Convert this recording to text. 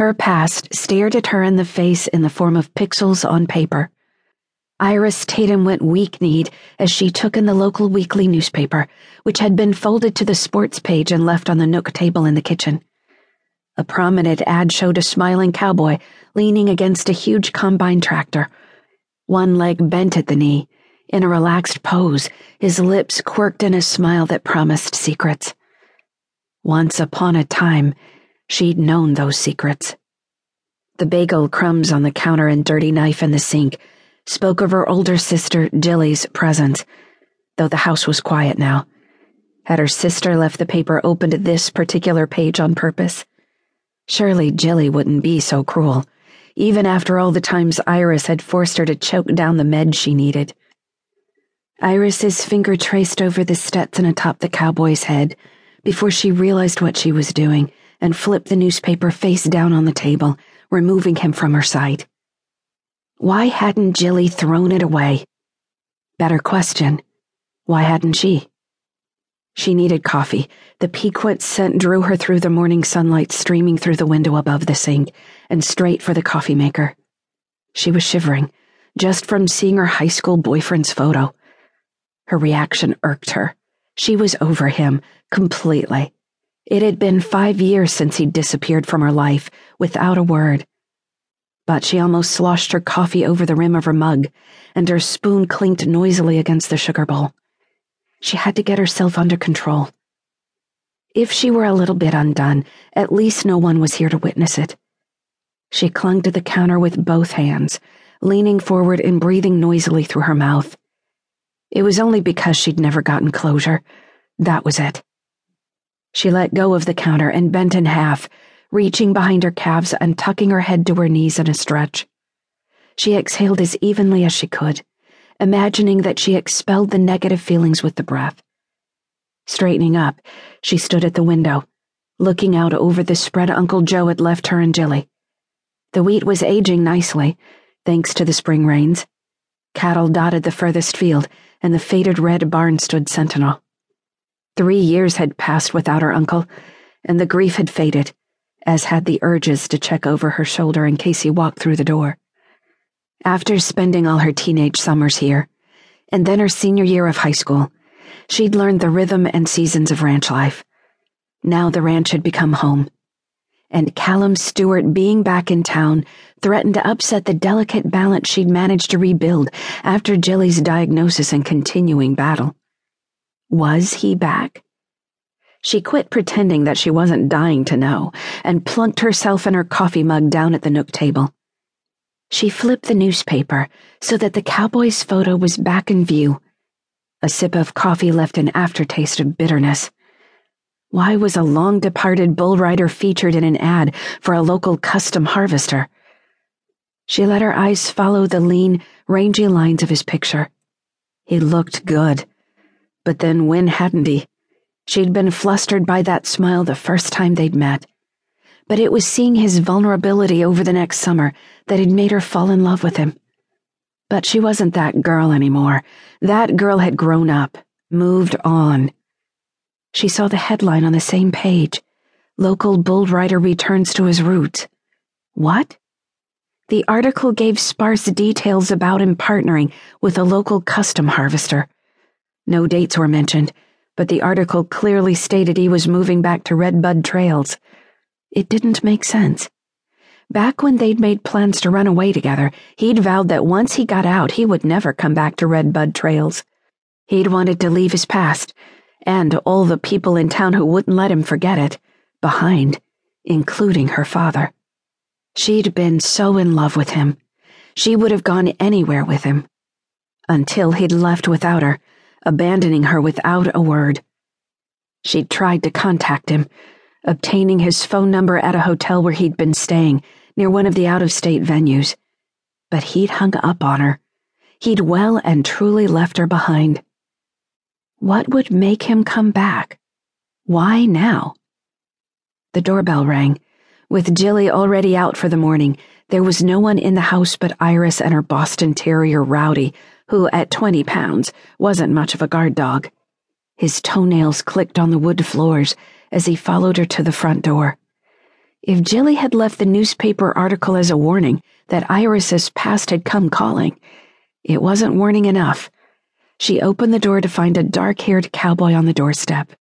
Her past stared at her in the face in the form of pixels on paper. Iris Tatum went weak kneed as she took in the local weekly newspaper, which had been folded to the sports page and left on the nook table in the kitchen. A prominent ad showed a smiling cowboy leaning against a huge combine tractor, one leg bent at the knee, in a relaxed pose, his lips quirked in a smile that promised secrets. Once upon a time, She'd known those secrets. The bagel crumbs on the counter and dirty knife in the sink spoke of her older sister, Jilly's, presence, though the house was quiet now. Had her sister left the paper open to this particular page on purpose? Surely Jilly wouldn't be so cruel, even after all the times Iris had forced her to choke down the meds she needed. Iris's finger traced over the Stetson atop the cowboy's head before she realized what she was doing and flipped the newspaper face down on the table, removing him from her sight. Why hadn't Jilly thrown it away? Better question. Why hadn't she? She needed coffee. The piquant scent drew her through the morning sunlight streaming through the window above the sink and straight for the coffee maker. She was shivering, just from seeing her high school boyfriend's photo. Her reaction irked her. She was over him, completely. It had been five years since he'd disappeared from her life, without a word. But she almost sloshed her coffee over the rim of her mug, and her spoon clinked noisily against the sugar bowl. She had to get herself under control. If she were a little bit undone, at least no one was here to witness it. She clung to the counter with both hands, leaning forward and breathing noisily through her mouth. It was only because she'd never gotten closure. That was it. She let go of the counter and bent in half, reaching behind her calves and tucking her head to her knees in a stretch. She exhaled as evenly as she could, imagining that she expelled the negative feelings with the breath. Straightening up, she stood at the window, looking out over the spread Uncle Joe had left her and Jilly. The wheat was aging nicely, thanks to the spring rains. Cattle dotted the furthest field, and the faded red barn stood sentinel. Three years had passed without her uncle, and the grief had faded, as had the urges to check over her shoulder in case he walked through the door. After spending all her teenage summers here, and then her senior year of high school, she'd learned the rhythm and seasons of ranch life. Now the ranch had become home, and Callum Stewart being back in town threatened to upset the delicate balance she'd managed to rebuild after Jilly's diagnosis and continuing battle. Was he back? She quit pretending that she wasn't dying to know and plunked herself and her coffee mug down at the nook table. She flipped the newspaper so that the cowboy's photo was back in view. A sip of coffee left an aftertaste of bitterness. Why was a long departed bull rider featured in an ad for a local custom harvester? She let her eyes follow the lean, rangy lines of his picture. He looked good but then when hadn't he? She'd been flustered by that smile the first time they'd met. But it was seeing his vulnerability over the next summer that had made her fall in love with him. But she wasn't that girl anymore. That girl had grown up, moved on. She saw the headline on the same page Local bull rider returns to his roots. What? The article gave sparse details about him partnering with a local custom harvester. No dates were mentioned, but the article clearly stated he was moving back to Redbud Trails. It didn't make sense. Back when they'd made plans to run away together, he'd vowed that once he got out, he would never come back to Redbud Trails. He'd wanted to leave his past, and all the people in town who wouldn't let him forget it, behind, including her father. She'd been so in love with him. She would have gone anywhere with him. Until he'd left without her abandoning her without a word. She'd tried to contact him, obtaining his phone number at a hotel where he'd been staying, near one of the out of state venues. But he'd hung up on her. He'd well and truly left her behind. What would make him come back? Why now? The doorbell rang. With Jilly already out for the morning, there was no one in the house but Iris and her Boston Terrier Rowdy, who, at 20 pounds, wasn't much of a guard dog. His toenails clicked on the wood floors as he followed her to the front door. If Jilly had left the newspaper article as a warning that Iris's past had come calling, it wasn't warning enough. She opened the door to find a dark haired cowboy on the doorstep.